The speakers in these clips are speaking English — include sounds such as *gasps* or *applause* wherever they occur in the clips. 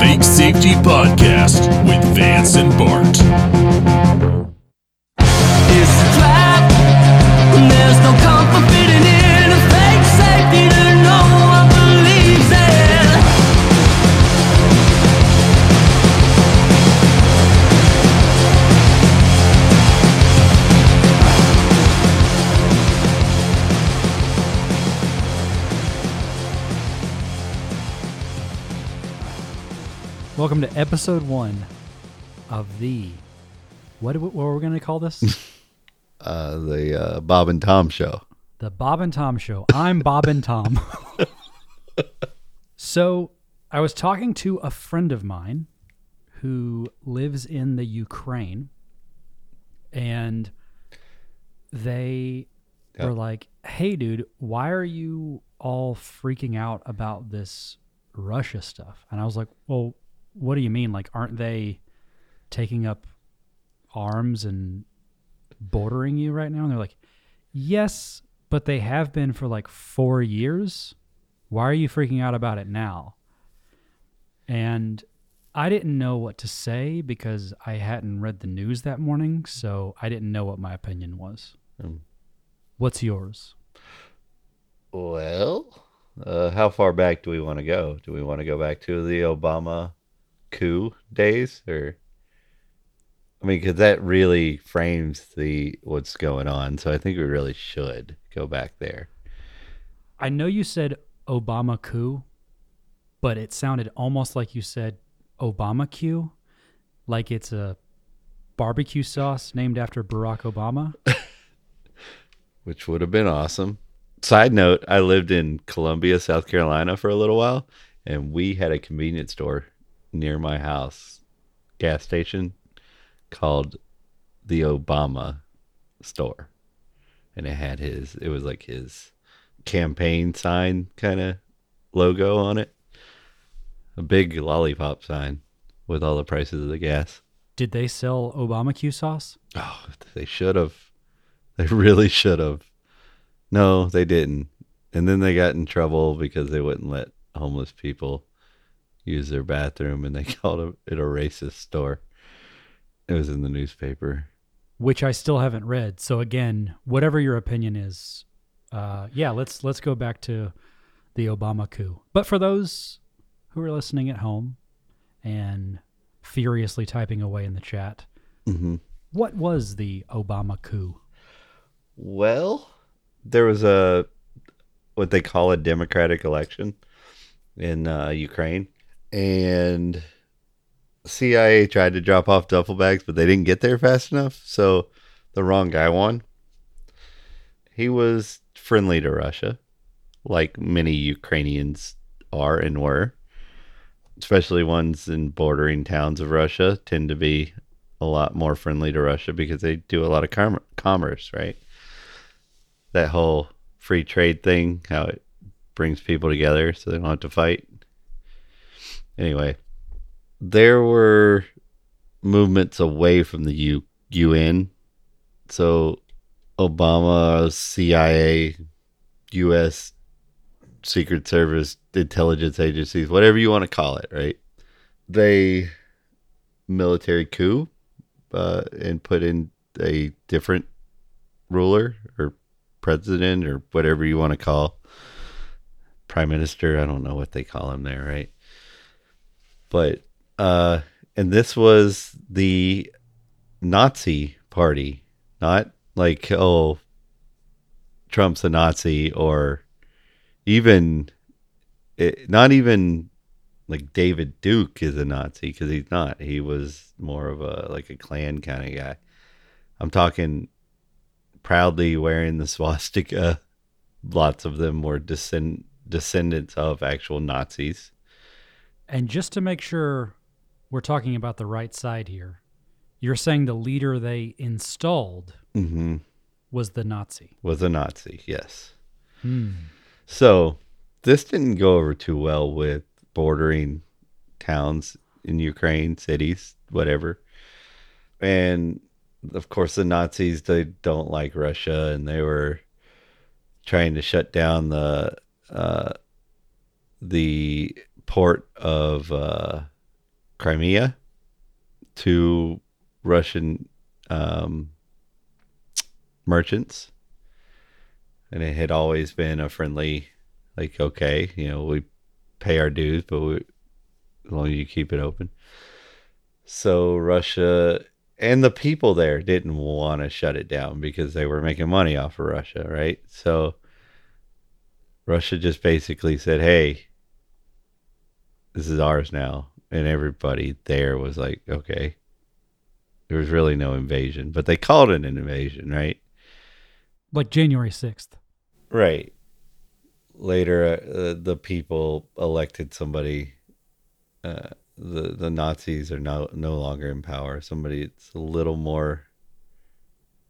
Fake Safety Podcast with Vance and Bart. Welcome to episode one of the what? What were we going to call this? *laughs* uh, the uh, Bob and Tom show. the Bob and Tom Show. I'm Bob and Tom. *laughs* so I was talking to a friend of mine who lives in the Ukraine, and they Yeah. were like, "Hey, dude, why are you all freaking out about this Russia stuff?" And I was like, "Well, what do you mean? Like, aren't they taking up arms and bordering you right now?" And they're like, "Yes, but they have been for like four years. Why are you freaking out about it now?" And I didn't know what to say because I hadn't read the news that morning, so I didn't know what my opinion was. Hmm. What's yours? Well, uh, how far back do we want to go? Do we want to go back to the Obama coup days, or I mean, because that really frames the what's going on. So I think we really should go back there. I know you said Obama coup, but it sounded almost like you said Obama Q, like it's a barbecue sauce named after Barack Obama. *laughs* which would have been awesome. Side note, I lived in Columbia, South Carolina for a little while, and we had a convenience store near my house, gas station called the Obama store. And it had his it was like his campaign sign kind of logo on it. A big lollipop sign with all the prices of the gas. Did they sell Obama Q sauce? Oh, they should have. They really should have. No, they didn't. And then they got in trouble because they wouldn't let homeless people use their bathroom and they *laughs* called it a racist store. It was in the newspaper. which I still haven't read. So again, whatever your opinion is, uh, yeah, let's let's go back to the Obama coup. But for those who are listening at home and furiously typing away in the chat, Mm-hmm. what was the Obama coup? Well, there was a what they call a democratic election in uh, Ukraine, and CIA tried to drop off duffel bags, but they didn't get there fast enough, so the wrong guy won. He was friendly to Russia, like many Ukrainians are and were, especially ones in bordering towns of Russia tend to be a lot more friendly to Russia because they do a lot of com- commerce, right? That whole free trade thing, how it brings people together so they don't have to fight. Anyway, there were movements away from the U- UN. So Obama, CIA, US Secret Service, intelligence agencies, whatever you want to call it, right? They military coup uh, and put in a different ruler or president or whatever you want to call prime minister. I don't know what they call him there, right? But uh, and this was the Nazi party, not like oh Trump's a Nazi or even it, not even like David Duke is a Nazi because he's not. He was more of a like a Klan kind of guy. I'm talking proudly wearing the *laughs* swastika. Lots of them were descend- descendants of actual Nazis. And just to make sure we're talking about the right side here, you're saying the leader they installed Mm-hmm. was the Nazi. Was a Nazi, yes. Hmm. So this didn't go over too well with bordering towns in Ukraine, cities, whatever. And of course, the Nazis they don't like Russia, and they were trying to shut down the uh, the port of uh, Crimea to Russian um, merchants, and it had always been a friendly, like okay, you know, we pay our dues, but we, as long as you keep it open. So Russia and the people there didn't want to shut it down because they were making money off of Russia, right? So Russia just basically said, "Hey, this is ours now," and everybody there was like, "Okay." There was really no invasion, but they called it an invasion, right? Like January 6th. Right. Later, uh, the people elected somebody. Uh, the the Nazis are no no longer in power. Somebody it's a little more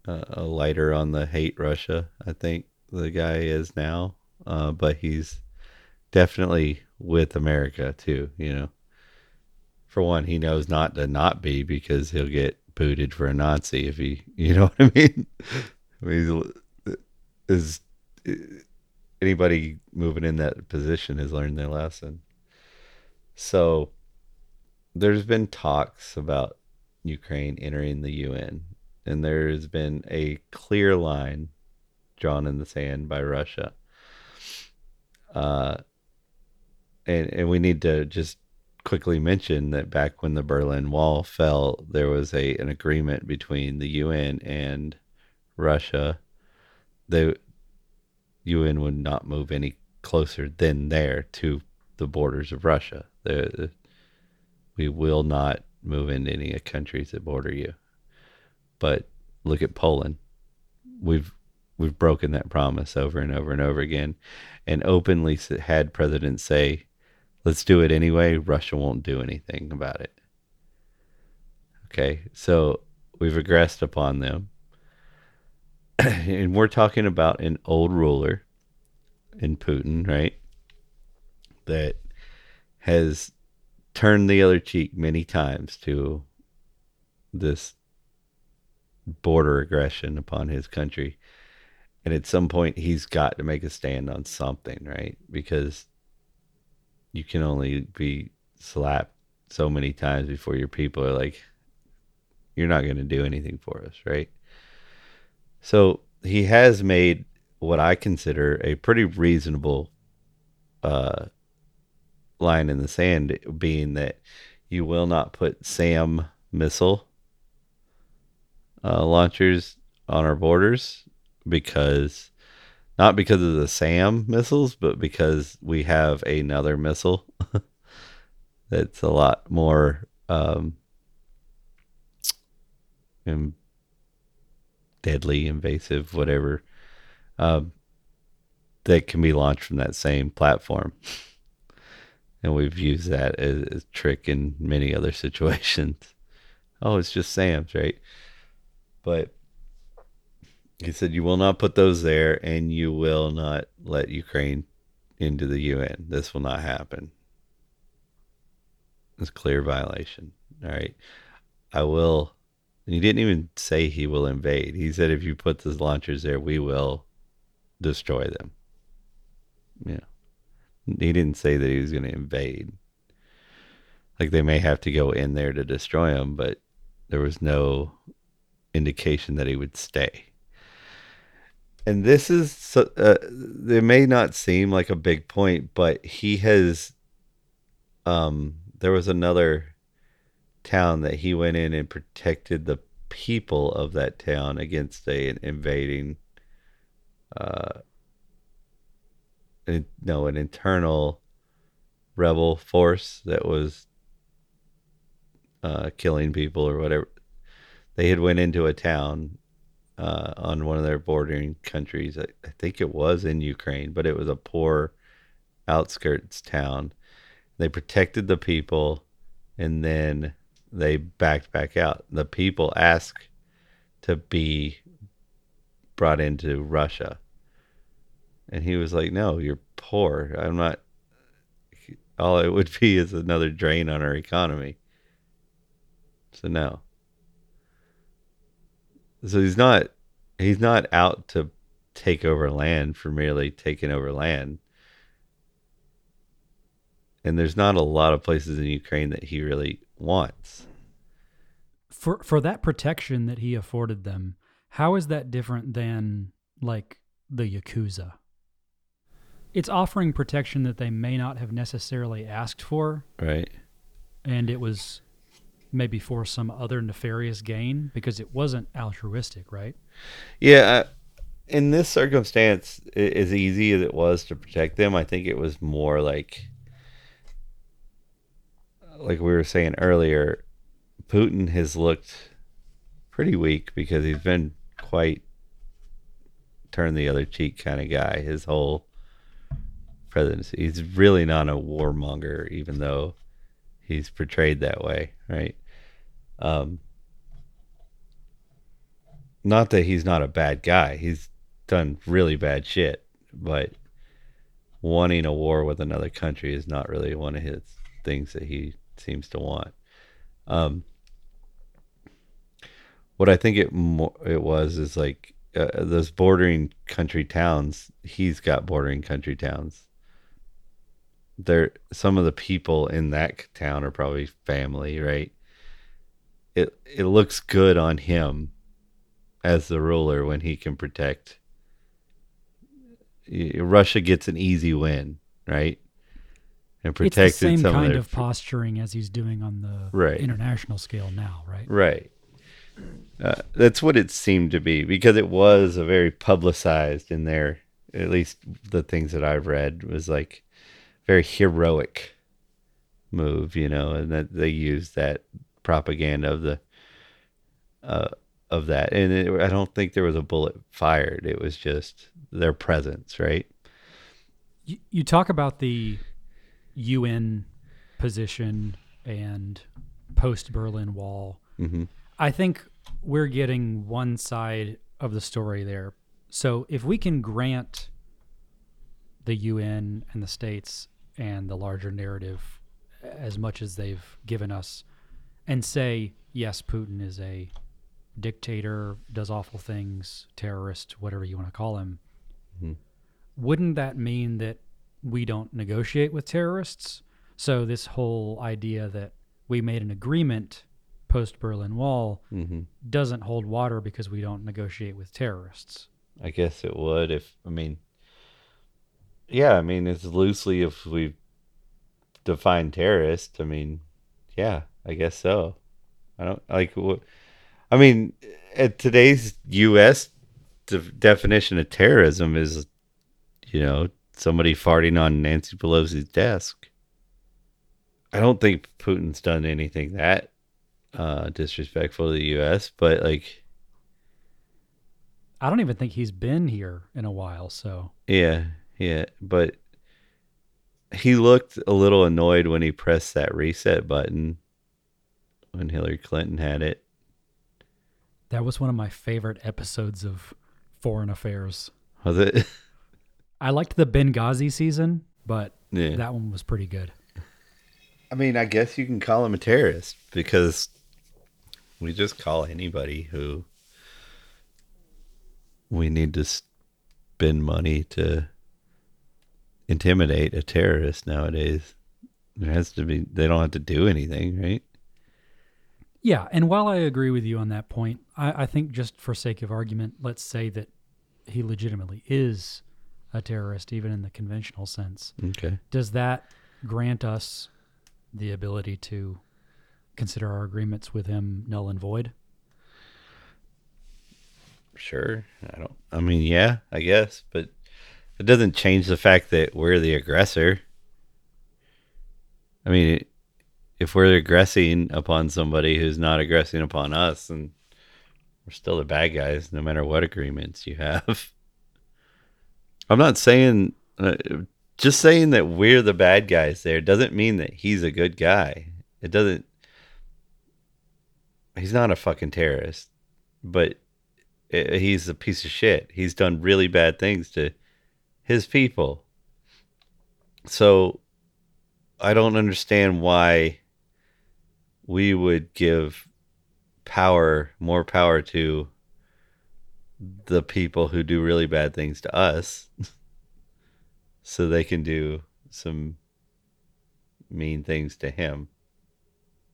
uh, lighter on the hate Russia. I think the guy is now, uh, but he's definitely with America too. You know, for one, he knows not to not be because he'll get booted for a Nazi if he. *laughs* You know what I mean? I mean, is anybody moving in that position has learned their lesson. So there's been talks about Ukraine entering the UN, and there's been a clear line drawn in the sand by Russia. Uh, and and we need to just quickly mention that back when the Berlin Wall fell, there was a an agreement between the UN and Russia. The UN would not move any closer than there to the borders of Russia. The, we will not move into any countries that border you. But look at Poland. We've we've broken that promise over and over and over again, and openly had presidents say, "Let's do it anyway." Russia won't do anything about it. Okay, so we've aggressed upon them, *clears throat* and we're talking about an old ruler in Putin, right? That has turned the other cheek many times to this border aggression upon his country. And at some point, he's got to make a stand on something, right? Because you can only be slapped so many times before your people are like, you're not going to do anything for us, right? So he has made what I consider a pretty reasonable uh, line in the sand, being that you will not put SAM missile uh, launchers on our borders because not because of the SAM missiles, but because we have another missile *laughs* that's a lot more um, deadly, invasive, whatever um, that can be launched from that same platform. *laughs* And we've used that as a trick in many other *laughs* situations. Oh, it's just Sam's, right? But he said, You will not put those there and you will not let Ukraine into the UN. This will not happen. It's clear violation. All right. I will. He didn't even say he will invade. He said, If you put those launchers there, we will destroy them. Yeah. He didn't say that he was going to invade. Like they may have to go in there to destroy them, but there was no indication that he would stay. And this is, uh, it may not seem like a big point, but he has, um, there was another town that he went in and protected the people of that town against an invading uh, an, no, an internal rebel force that was uh, killing people or whatever. They had went into a town uh, on one of their bordering countries. I, I think it was in Ukraine, but it was a poor outskirts town. They protected the people, and then they backed back out. The people asked to be brought into Russia. And he was like, No, you're poor. I'm not. All it would be is another drain on our economy. So, no. So he's not he's not out to take over land for merely taking over land. And there's not a lot of places in Ukraine that he really wants. for for that protection that he afforded them, how is that different than like the yakuza? It's offering protection that they may not have necessarily asked for, Right. and it was maybe for some other nefarious gain because it wasn't altruistic, right? Yeah, I- in this circumstance, as easy as it was to protect them, I think it was more like, like we were saying earlier, Putin has looked pretty weak because he's been quite turn the other cheek kind of guy his whole presidency. He's really not a warmonger, even though he's portrayed that way, right? Um, not that he's not a bad guy. He's done really bad shit, but wanting a war with another country is not really one of his things that he seems to want. Um, what I think it it was is like uh, those bordering country towns. He's got bordering country towns. There, some of the people in that town are probably family, right? It it looks good on him as the ruler when he can protect. Russia gets an easy win, right? And It's the same some kind of, of posturing as he's doing on the Right. international scale now, right? right. Uh, that's what it seemed to be because it was a very publicized in there. At least the things that I've read was like very heroic move, you know, and that they used that propaganda of the uh, of that, and it, I don't think there was a bullet fired. It was just their presence, right? You, you talk about the UN position and post Berlin Wall. hmm I think we're getting one side of the story there. So if we can grant the UN and the states and the larger narrative as much as they've given us and say, yes, Putin is a dictator, does awful things, terrorist, whatever you want to call him, wouldn't that mean that we don't negotiate with terrorists? So this whole idea that we made an agreement post Berlin Wall hmm doesn't hold water because we don't negotiate with terrorists. I guess it would if I mean, yeah, I mean it's loosely if we define terrorist. I mean, yeah, I guess so. I don't like what. I mean, at today's U.S. de- definition of terrorism is, you know, somebody farting on Nancy Pelosi's desk. I don't think Putin's done anything that uh, disrespectful to the U.S., but like. I don't even think he's been here in a while, so Yeah, yeah, but he looked a little annoyed when he pressed that reset button when Hillary Clinton had it. that was one of my favorite episodes of Foreign Affairs. Was it? *laughs* I liked the Benghazi season, but Yeah. that one was pretty good. I mean, I guess you can call him a terrorist because we just call anybody who we need to spend money to intimidate a terrorist nowadays. There has to be, they don't have to do anything, right? Yeah, and while I agree with you on that point, I, I think just for sake of argument, let's say that he legitimately is a terrorist, even in the conventional sense. Okay. Does that grant us the ability to consider our agreements with him null and void? Sure. I don't. I mean, yeah, I guess, but it doesn't change the fact that we're the aggressor. I mean, if we're aggressing upon somebody who's not aggressing upon us, and we're still the bad guys, no matter what agreements you have. *laughs* I'm not saying, uh, just saying that we're the bad guys there doesn't mean that he's a good guy. It doesn't. He's not a fucking terrorist, but uh, he's a piece of shit. He's done really bad things to his people. So I don't understand why we would give power, more power to the people who do really bad things to us *laughs* so they can do some mean things to him.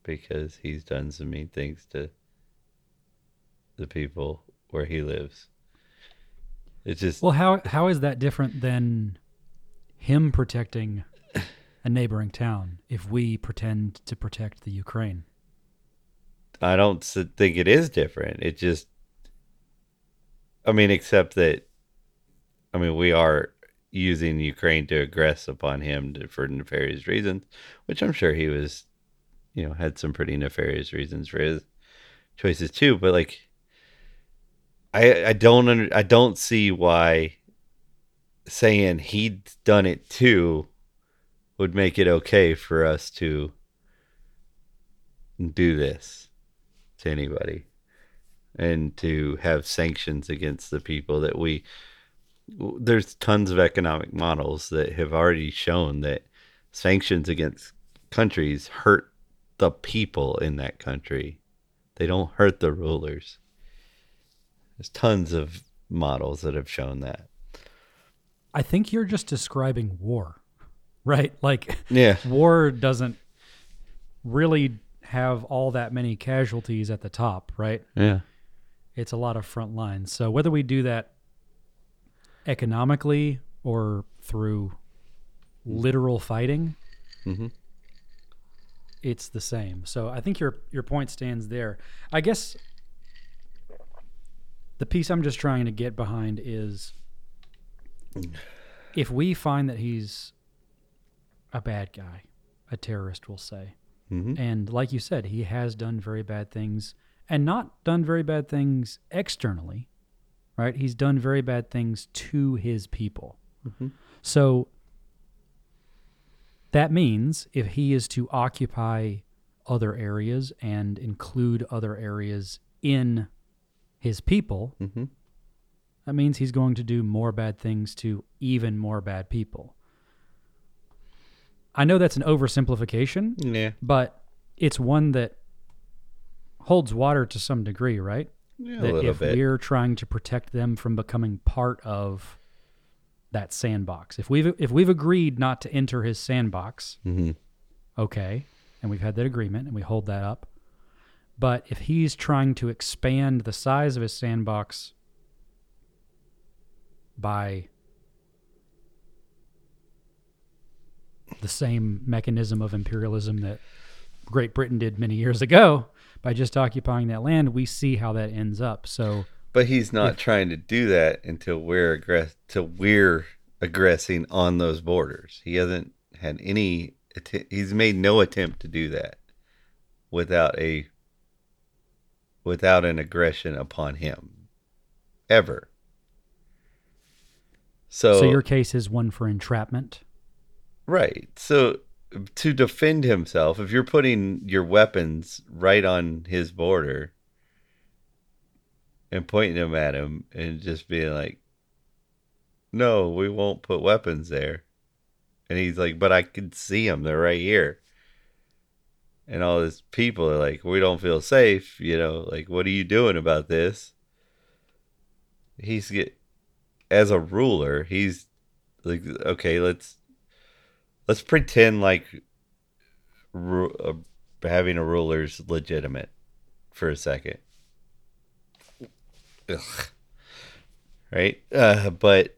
because he's done some mean things to the people where he lives. It's just Well, how how is that different than him protecting a neighboring town if we pretend to protect the Ukraine? I don't think it is different. It just, I mean, except that, I mean, we are using Ukraine to aggress upon him to, for nefarious reasons, which I'm sure he was, you know, had some pretty nefarious reasons for his choices too. But like, I I don't under, I don't see why saying he'd done it too would make it okay for us to do this to anybody and to have sanctions against the people that we there's tons of economic models that have already shown that sanctions against countries hurt the people in that country. They don't hurt the rulers there's tons of models that have shown that I think you're just describing war, *laughs* right? Like yeah war doesn't really have all that many casualties at the top, right? yeah It's a lot of front lines. So whether we do that economically or through literal fighting, Mhm. it's the same. So I think your your point stands there. I guess the piece I'm just trying to get behind is if we find that he's a bad guy, a terrorist, we'll say, Mhm. and like you said, he has done very bad things and not done very bad things externally, right? He's done very bad things to his people. So that means if he is to occupy other areas and include other areas in his people, Mhm. that means he's going to do more bad things to even more bad people. I know that's an oversimplification, yeah but it's one that holds water to some degree, right? yeah a that little if bit we're trying to protect them from becoming part of that sandbox, if we've if we've agreed not to enter his sandbox, Mhm. okay, and we've had that agreement and we hold that up. But if he's trying to expand the size of his sandbox by the same mechanism of imperialism that Great Britain did many years ago by just occupying that land, we see how that ends up. So But he's not trying to do that until we're aggress till we're aggressing on those borders. He hasn't had any. att- He's made no attempt to do that without a without an aggression upon him ever. So, so your case is one for entrapment. Right. So to defend himself, if you're putting your weapons right on his border and pointing them at him and just being like, no, we won't put weapons there. And he's like, but I can see them. They're right here. And all these people are like, we don't feel safe. You know, like, what are you doing about this? He's get, as a ruler, he's like, okay, let's let's pretend like ru- uh, having a ruler's legitimate for a second. Ugh. Right? Uh, but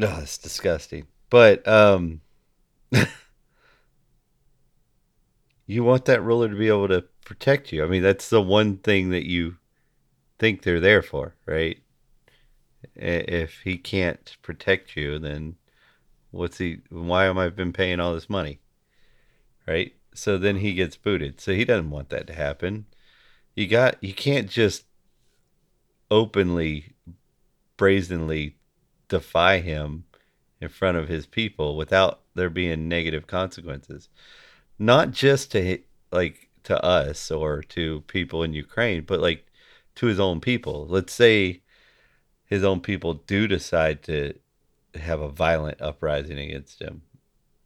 oh, it's disgusting. But um *laughs* you want that ruler to be able to protect you. I mean, that's the one thing that you think they're there for, right? If he can't protect you, then what's he why am i been paying all this money right so then he gets booted so he doesn't want that to happen you got you can't just openly brazenly defy him in front of his people without there being negative consequences not just to like to us or to people in ukraine but like to his own people let's say his own people do decide to have a violent uprising against him,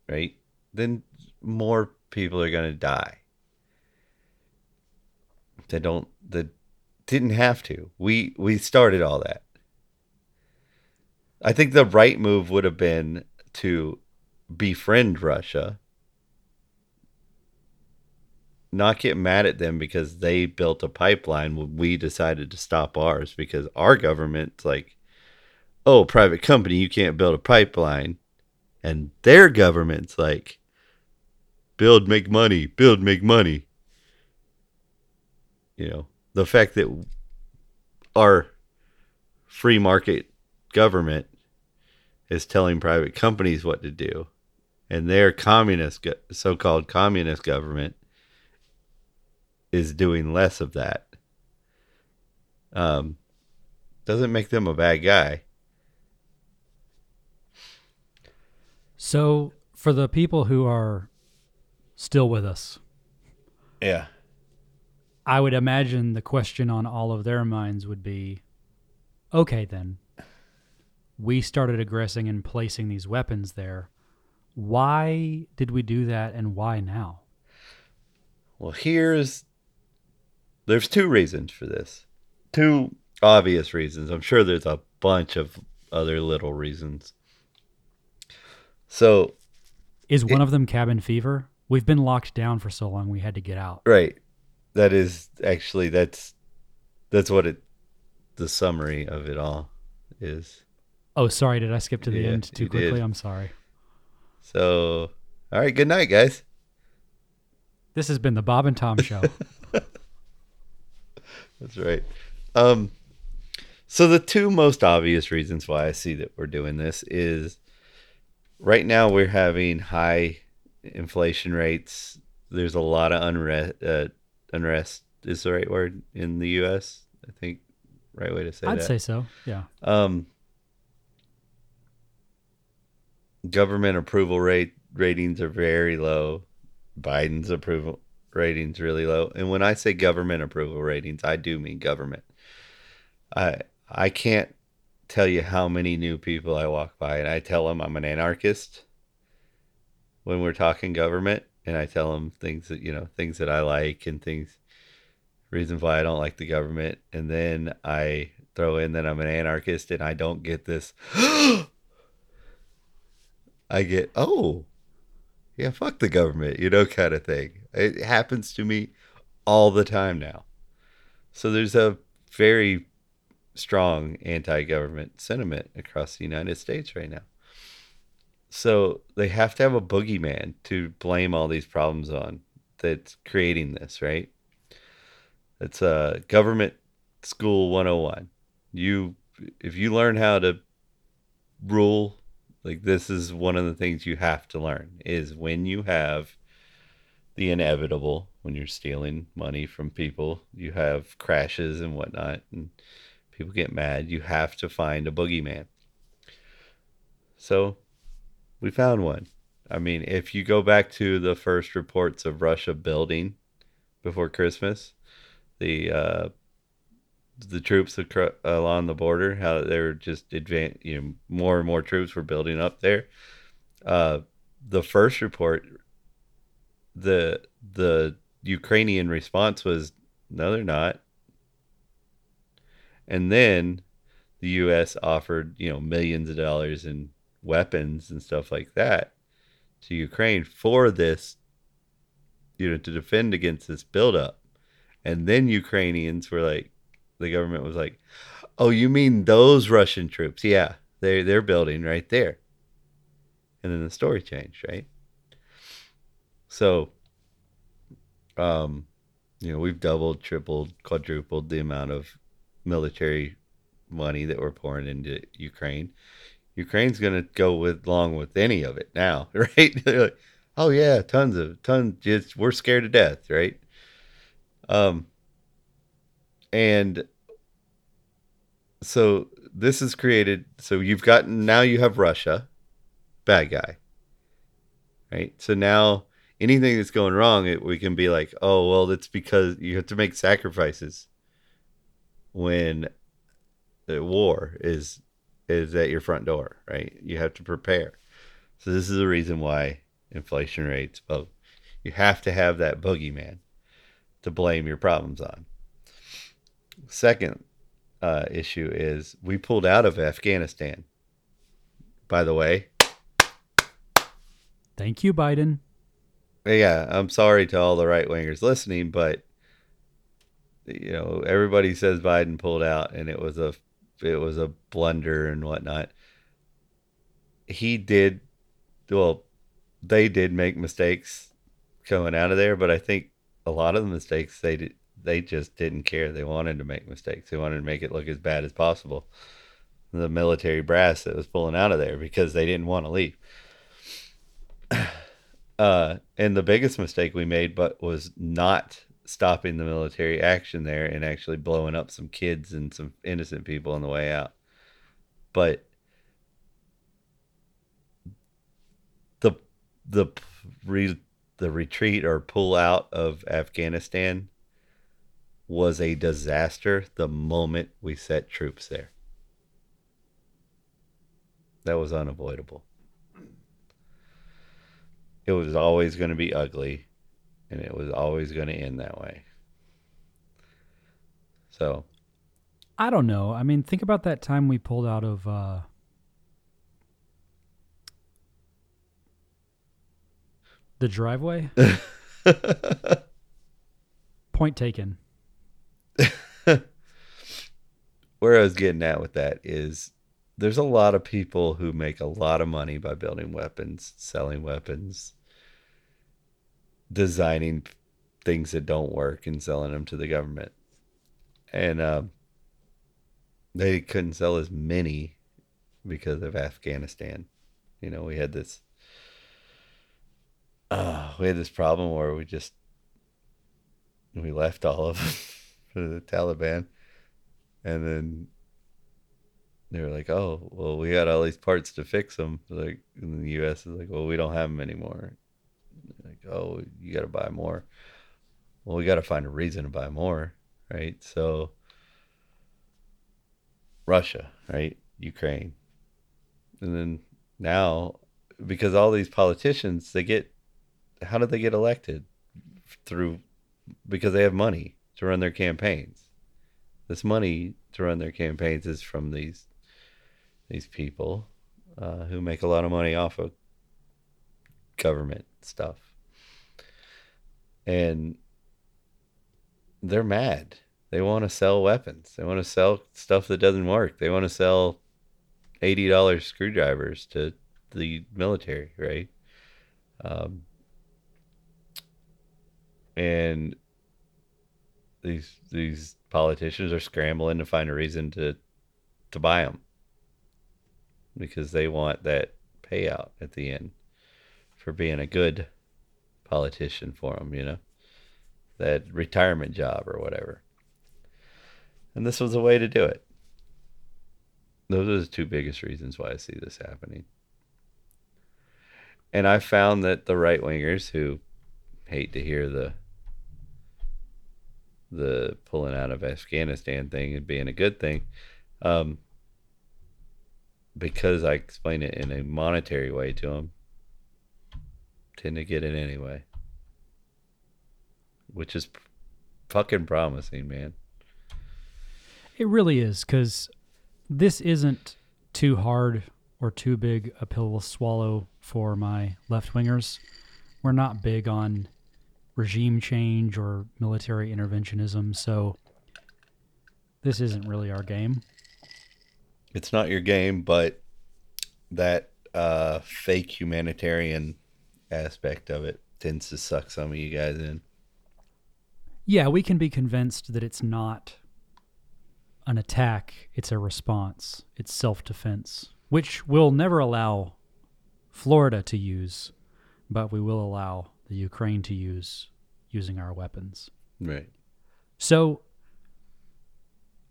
right? Then more people are going to die. They don't that didn't have to. We we started all that. I think the right move would have been to befriend Russia not get mad at them because they built a pipeline when we decided to stop ours because our government's like, oh, private company, you can't build a pipeline. And their government's like, build, make money, build, make money. You know, the fact that our free market government is telling private companies what to do and their communist so-called communist government is doing less of that um doesn't make them a bad guy So, for the people who are still with us, yeah I would imagine the question on all of their minds would be okay, then. We started aggressing and placing these weapons there. Why did we do that and why now? Well, here's there's two reasons for this. Two obvious reasons. I'm sure there's a bunch of other little reasons. So, Is one of them cabin fever? We've been locked down for so long we had to get out. right. That is actually that's that's what it the summary of it all is. Oh, sorry, did I skip to the Yeah, end too quickly? did. I'm sorry. So, all right, good night, guys. This has been the Bob and Tom *laughs* show. That's right. Um, so the two most obvious reasons why I see that we're doing this is right now we're having high inflation rates. There's a lot of unrest. Uh, unrest is the right word in the U.S. I think right way to say I'd that. say so. Yeah. Um, government approval rate ratings are very low. Biden's approval ratings really low. And when I say government approval ratings, I do mean government. I I can't tell you how many new people I walk by and I tell them I'm an anarchist when we're talking government and I tell them things that you know things that I like and things reasons why I don't like the government and then I throw in that I'm an anarchist and I don't get this *gasps* I get oh yeah fuck the government you know kind of thing. It happens to me all the time now. So there's a very strong anti-government sentiment across the United States right now. So they have to have a boogeyman to blame all these problems on that's creating this right? It's a government school 101 you if you learn how to rule like this is one of the things you have to learn is when you have the inevitable when you're stealing money from people you have crashes and whatnot and people get mad you have to find a boogeyman. So we found one. I mean if you go back to the first reports of russia building before christmas the uh the troops acro- along the border, how they were just advan you know, more and more troops were building up there. Uh, the first report, the the Ukrainian response was, "No, they're not." And then the U.S. offered, you know, millions of dollars in weapons and stuff like that to Ukraine for this, you know, to defend against this buildup. And then Ukrainians were like, the government was like, "Oh, you mean those Russian troops? Yeah, they they're building right there." And then the story changed, right? So, um, you know, we've doubled, tripled, quadrupled the amount of military money that we're pouring into Ukraine. Ukraine's gonna go with along with any of it now, *laughs* right? They're like, oh yeah, tons of tons. Just we're scared to death, right? Um, and so this is created so you've got now you have russia bad guy right? So now anything that's going wrong it, we can be like oh well that's because you have to make sacrifices when the war is is at your front door right? You have to prepare. So this is the reason why inflation rates well you have to have that boogeyman to blame your problems on. Second uh, issue is we pulled out of Afghanistan. By the way, Thank you, Biden. yeah, I'm sorry to all the right wingers listening, but you know, everybody says Biden pulled out and it was a it was a blunder and whatnot. He did well, they did make mistakes coming out of there, but I think a lot of the mistakes they did they just didn't care. They wanted to make mistakes. They wanted to make it look as bad as possible. The military brass that was pulling out of there because they didn't want to leave. *clears throat* Uh, and the biggest mistake we made, but was not stopping the military action there and actually blowing up some kids and some innocent people on the way out. But the the re, the retreat or pull out of Afghanistan was a disaster the moment we set troops there. That was unavoidable. It was always going to be ugly and it was always going to end that way. So, I don't know. I mean, think about that time we pulled out of uh, the driveway. *laughs* Point taken. *laughs* where I was getting at with that is there's a lot of people who make a lot of money by building weapons, selling weapons, designing things that don't work and selling them to the government. And uh, they couldn't sell as many because of Afghanistan. You know, we had this uh, we had this problem where we just we left all of them for the Taliban, and then they were like, "Oh, well, we got all these parts to fix them." Like, and the U.S. is like, "Well, we don't have them anymore." Like, oh, you got to buy more. Well, we got to find a reason to buy more, right? So, Russia, right? Ukraine, and then now, because all these politicians, they get, how did they get elected? Through, because they have money to run their campaigns. This money to run their campaigns is from these these people uh, who make a lot of money off of government stuff. And they're mad. They want to sell weapons. They want to sell stuff that doesn't work. They want to sell $80 screwdrivers to the military, right? Um, and these these politicians are scrambling to find a reason to to buy them because they want that payout at the end for being a good politician for them, you know, that retirement job or whatever. And this was a way to do it. Those are the two biggest reasons why I see this happening. And I found that the right wingers who hate to hear the the pulling out of Afghanistan thing and being a good thing, um, because I explain it in a monetary way to them, tend to get it anyway. Which is fucking promising, man. It really is because this isn't too hard or too big a pill to swallow for my left wingers. We're not big on regime change or military interventionism, so this isn't really our game. It's not your game, but that uh, fake humanitarian aspect of it tends to suck some of you guys in. Yeah, we can be convinced that it's not an attack, it's a response, it's self defense, which we'll never allow Florida to use, but we will allow the Ukraine to use using our weapons. Right. So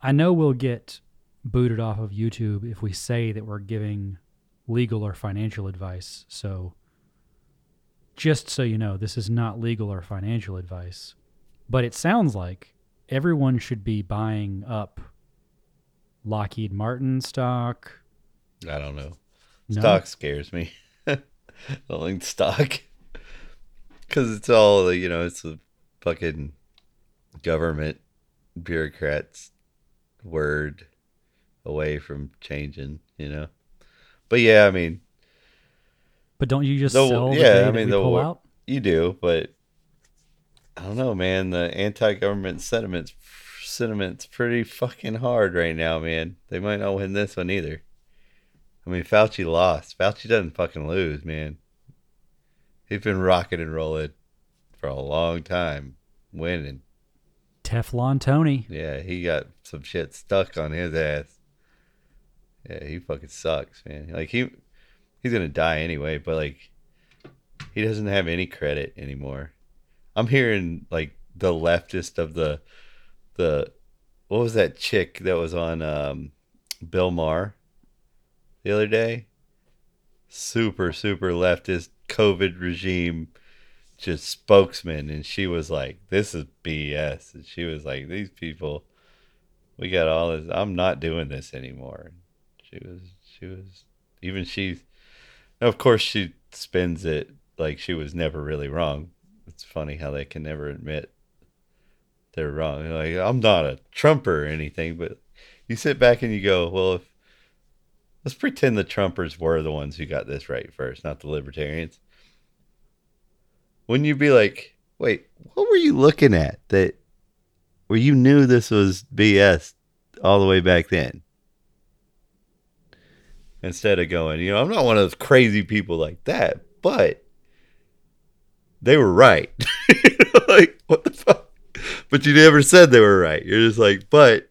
I know we'll get booted off of YouTube if we say that we're giving legal or financial advice. So just so you know, this is not legal or financial advice, but it sounds like everyone should be buying up Lockheed Martin stock. I don't know. No? Stock scares me. *laughs* I don't like stock. Because it's all, you know, it's the fucking government bureaucrats word away from changing, you know? But yeah, I mean, But don't you just the- sell yeah, I mean, the pull out? you do, but I don't know, man. The anti-government sentiments sentiment's pretty fucking hard right now, man. They might not win this one either. I mean, Fauci lost. Fauci doesn't fucking lose, man. He's been rocking and rolling for a long time, winning. Teflon Tony. Yeah, he got some shit stuck on his ass. Yeah, he fucking sucks, man. Like he he's gonna die anyway, but like he doesn't have any credit anymore. I'm hearing like the leftist of the the what was that chick that was on um Bill Maher the other day? Super, super leftist COVID regime just spokesman and she was like, This is BS and she was like, These people we got all this I'm not doing this anymore. She was she was even she of course she spins it like she was never really wrong. It's funny how they can never admit they're wrong. Like I'm not a Trumper or anything, but you sit back and you go, well, if let's pretend the Trumpers were the ones who got this right first, not the libertarians. Wouldn't you be like, wait, what were you looking at that where you knew this was BS all the way back then? Instead of going, you know, I'm not one of those crazy people like that, but they were right. *laughs* like, what the fuck? But you never said they were right. You're just like, but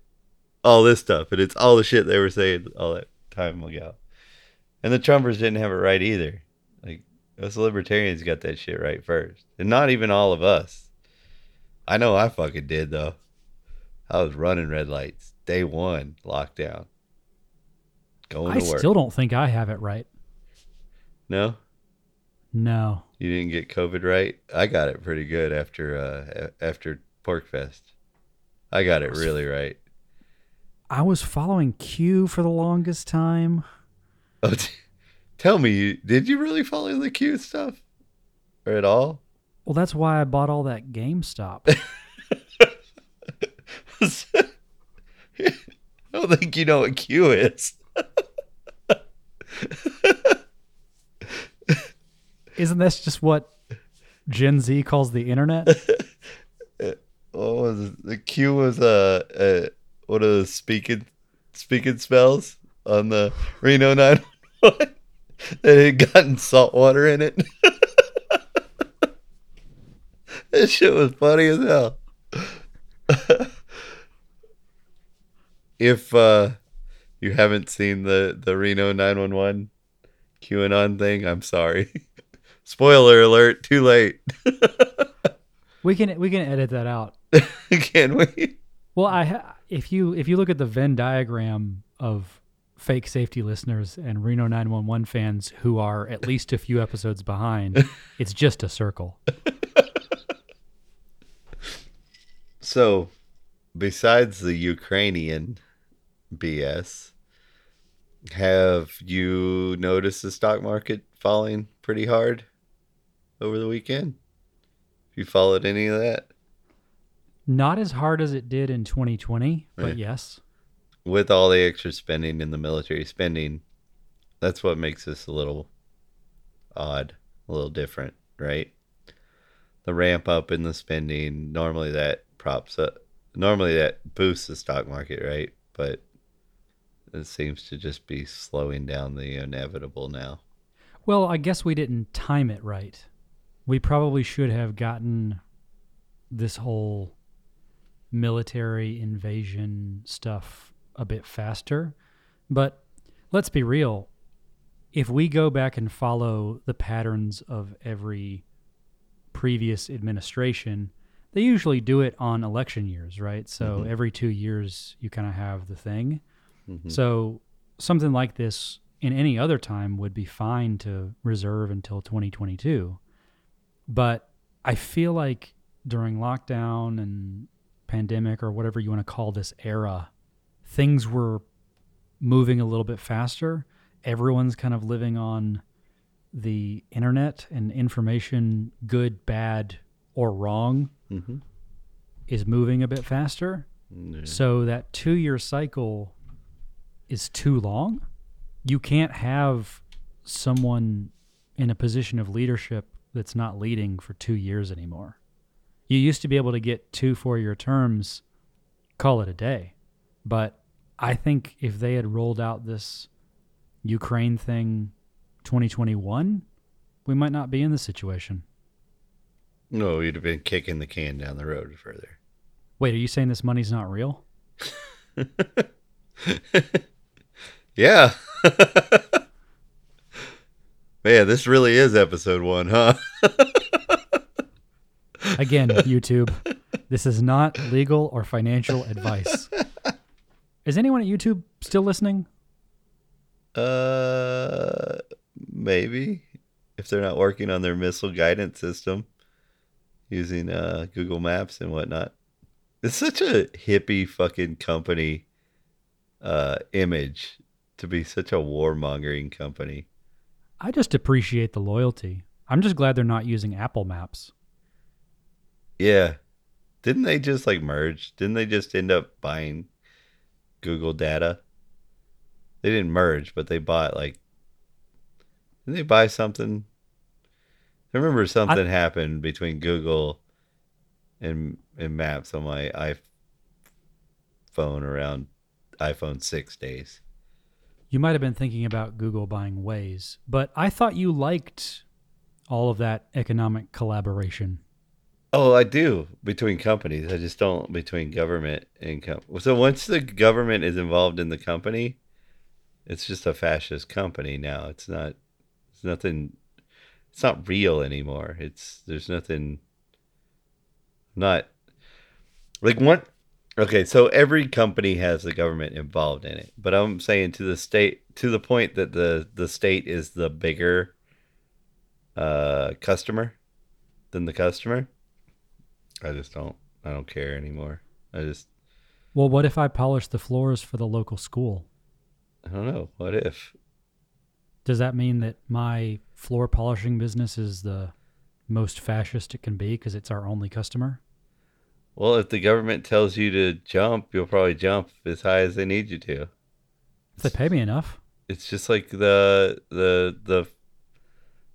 all this stuff, and it's all the shit they were saying all that time ago. And the Trumpers didn't have it right either. Like us libertarians got that shit right first, and not even all of us. I know I fucking did though. I was running red lights day one lockdown. Going I to work. still don't think I have it right. no, No. you didn't get COVID right. I got it pretty good after uh after PorcFest. I got it really right. I was following Q for the longest time. Oh, t- tell me, did you really follow the Q stuff, or at all? Well, that's why I bought all that GameStop. *laughs* I don't think you know what Q is. Isn't this just what Gen Z calls the internet? *laughs* What was it? the Q was uh, uh one of the speaking Speak & Spells on the Reno 911 *laughs* that had gotten salt water in it. *laughs* that shit was funny as hell. *laughs* if uh you haven't seen the the Reno 911 QAnon thing, I'm sorry. Spoiler alert, too late. we can we can edit that out. Can we? Well, I ha- if you if you look at the Venn diagram of fake safety listeners and Reno 911 fans who are at least a few episodes behind, *laughs* it's just a circle. So, besides the Ukrainian BS, have you noticed the stock market falling pretty hard over the weekend? Have you followed any of that? Not as hard as it did in 2020, but Right. yes. With all the extra spending in the military spending, that's what makes this a little odd, a little different, right? The ramp up in the spending, normally that props up, normally that boosts the stock market, right? But it seems to just be slowing down the inevitable now. Well, I guess we didn't time it right. We probably should have gotten this whole military invasion stuff a bit faster. But let's be real. If we go back and follow the patterns of every previous administration, they usually do it on election years, right? So mm-hmm. every two years, you kind of have the thing. Mm-hmm. So something like this in any other time would be fine to reserve until 2022. But I feel like during lockdown and pandemic or whatever you want to call this era, things were moving a little bit faster. Everyone's kind of living on the internet and information, good, bad, or wrong, Mm-hmm. is moving a bit faster. So that two year cycle is too long. You can't have someone in a position of leadership that's not leading for two years anymore. You used to be able to get two four year terms, call it a day. But I think if they had rolled out this Ukraine thing 2021, we might not be in this situation. No, you'd have been kicking the can down the road further. Wait, are you saying this money's not real? *laughs* Yeah. *laughs* Man, this really is episode one, huh? *laughs* Again, YouTube, this is not legal or financial advice. Is anyone at YouTube still listening? Uh, maybe if they're not working on their missile guidance system using uh, Google Maps and whatnot. It's such a hippie fucking company uh, image to be such a warmongering company. I just appreciate the loyalty. I'm just glad they're not using Apple Maps. Yeah. Didn't they just like merge? Didn't they just end up buying Google data? They didn't merge, but they bought like didn't they buy something? I remember something happened between Google and and Maps on my iPhone around iPhone 6 days. You might have been thinking about Google buying Waze, but I thought you liked all of that economic collaboration. Oh, I do between companies. I just don't between government and company. so once the government is involved in the company, it's just a fascist company now. It's not. It's nothing. It's not real anymore. It's there's nothing. Not like what. Okay, so every company has the government involved in it, but I'm saying to the state to the point that the the state is the bigger uh customer than the customer. I just don't I don't care anymore. I just Well, what if I polish the floors for the local school? I don't know. What if? Does that mean that my floor polishing business is the most fascist it can be because it's our only customer? Well, if the government tells you to jump, you'll probably jump as high as they need you to. If they pay me enough. It's just like the the the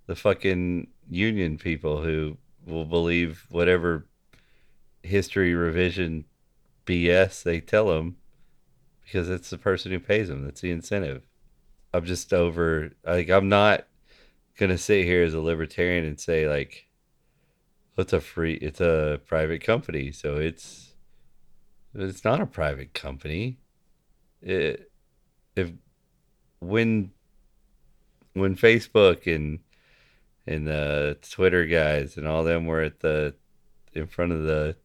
the fucking union people who will believe whatever history revision BS they tell them because it's the person who pays them. That's the incentive. I'm just over. Like I'm not gonna sit here as a libertarian and say like, it's a free, it's a private company, so it's it's not a private company. It if when when Facebook and and the Twitter guys and all them were at the in front of the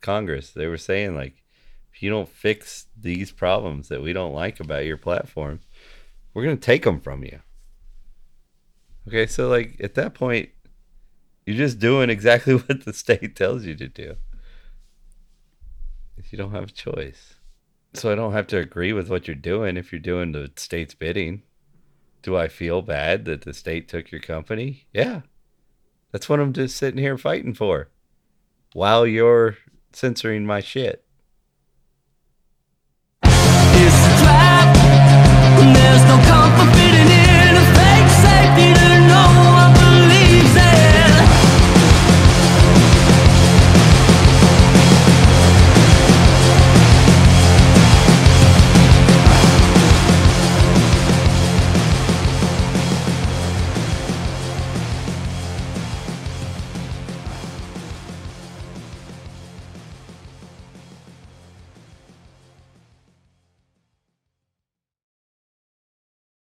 Congress, they were saying like, if you don't fix these problems that we don't like about your platform, we're gonna take them from you. Okay, so like at that point, you're just doing exactly *laughs* what the state tells you to do. You don't have a choice. So I don't have to agree with what you're doing if you're doing the state's bidding. Do I feel bad that the state took your company? Yeah. That's what I'm just sitting here fighting for. While you're censoring my shit.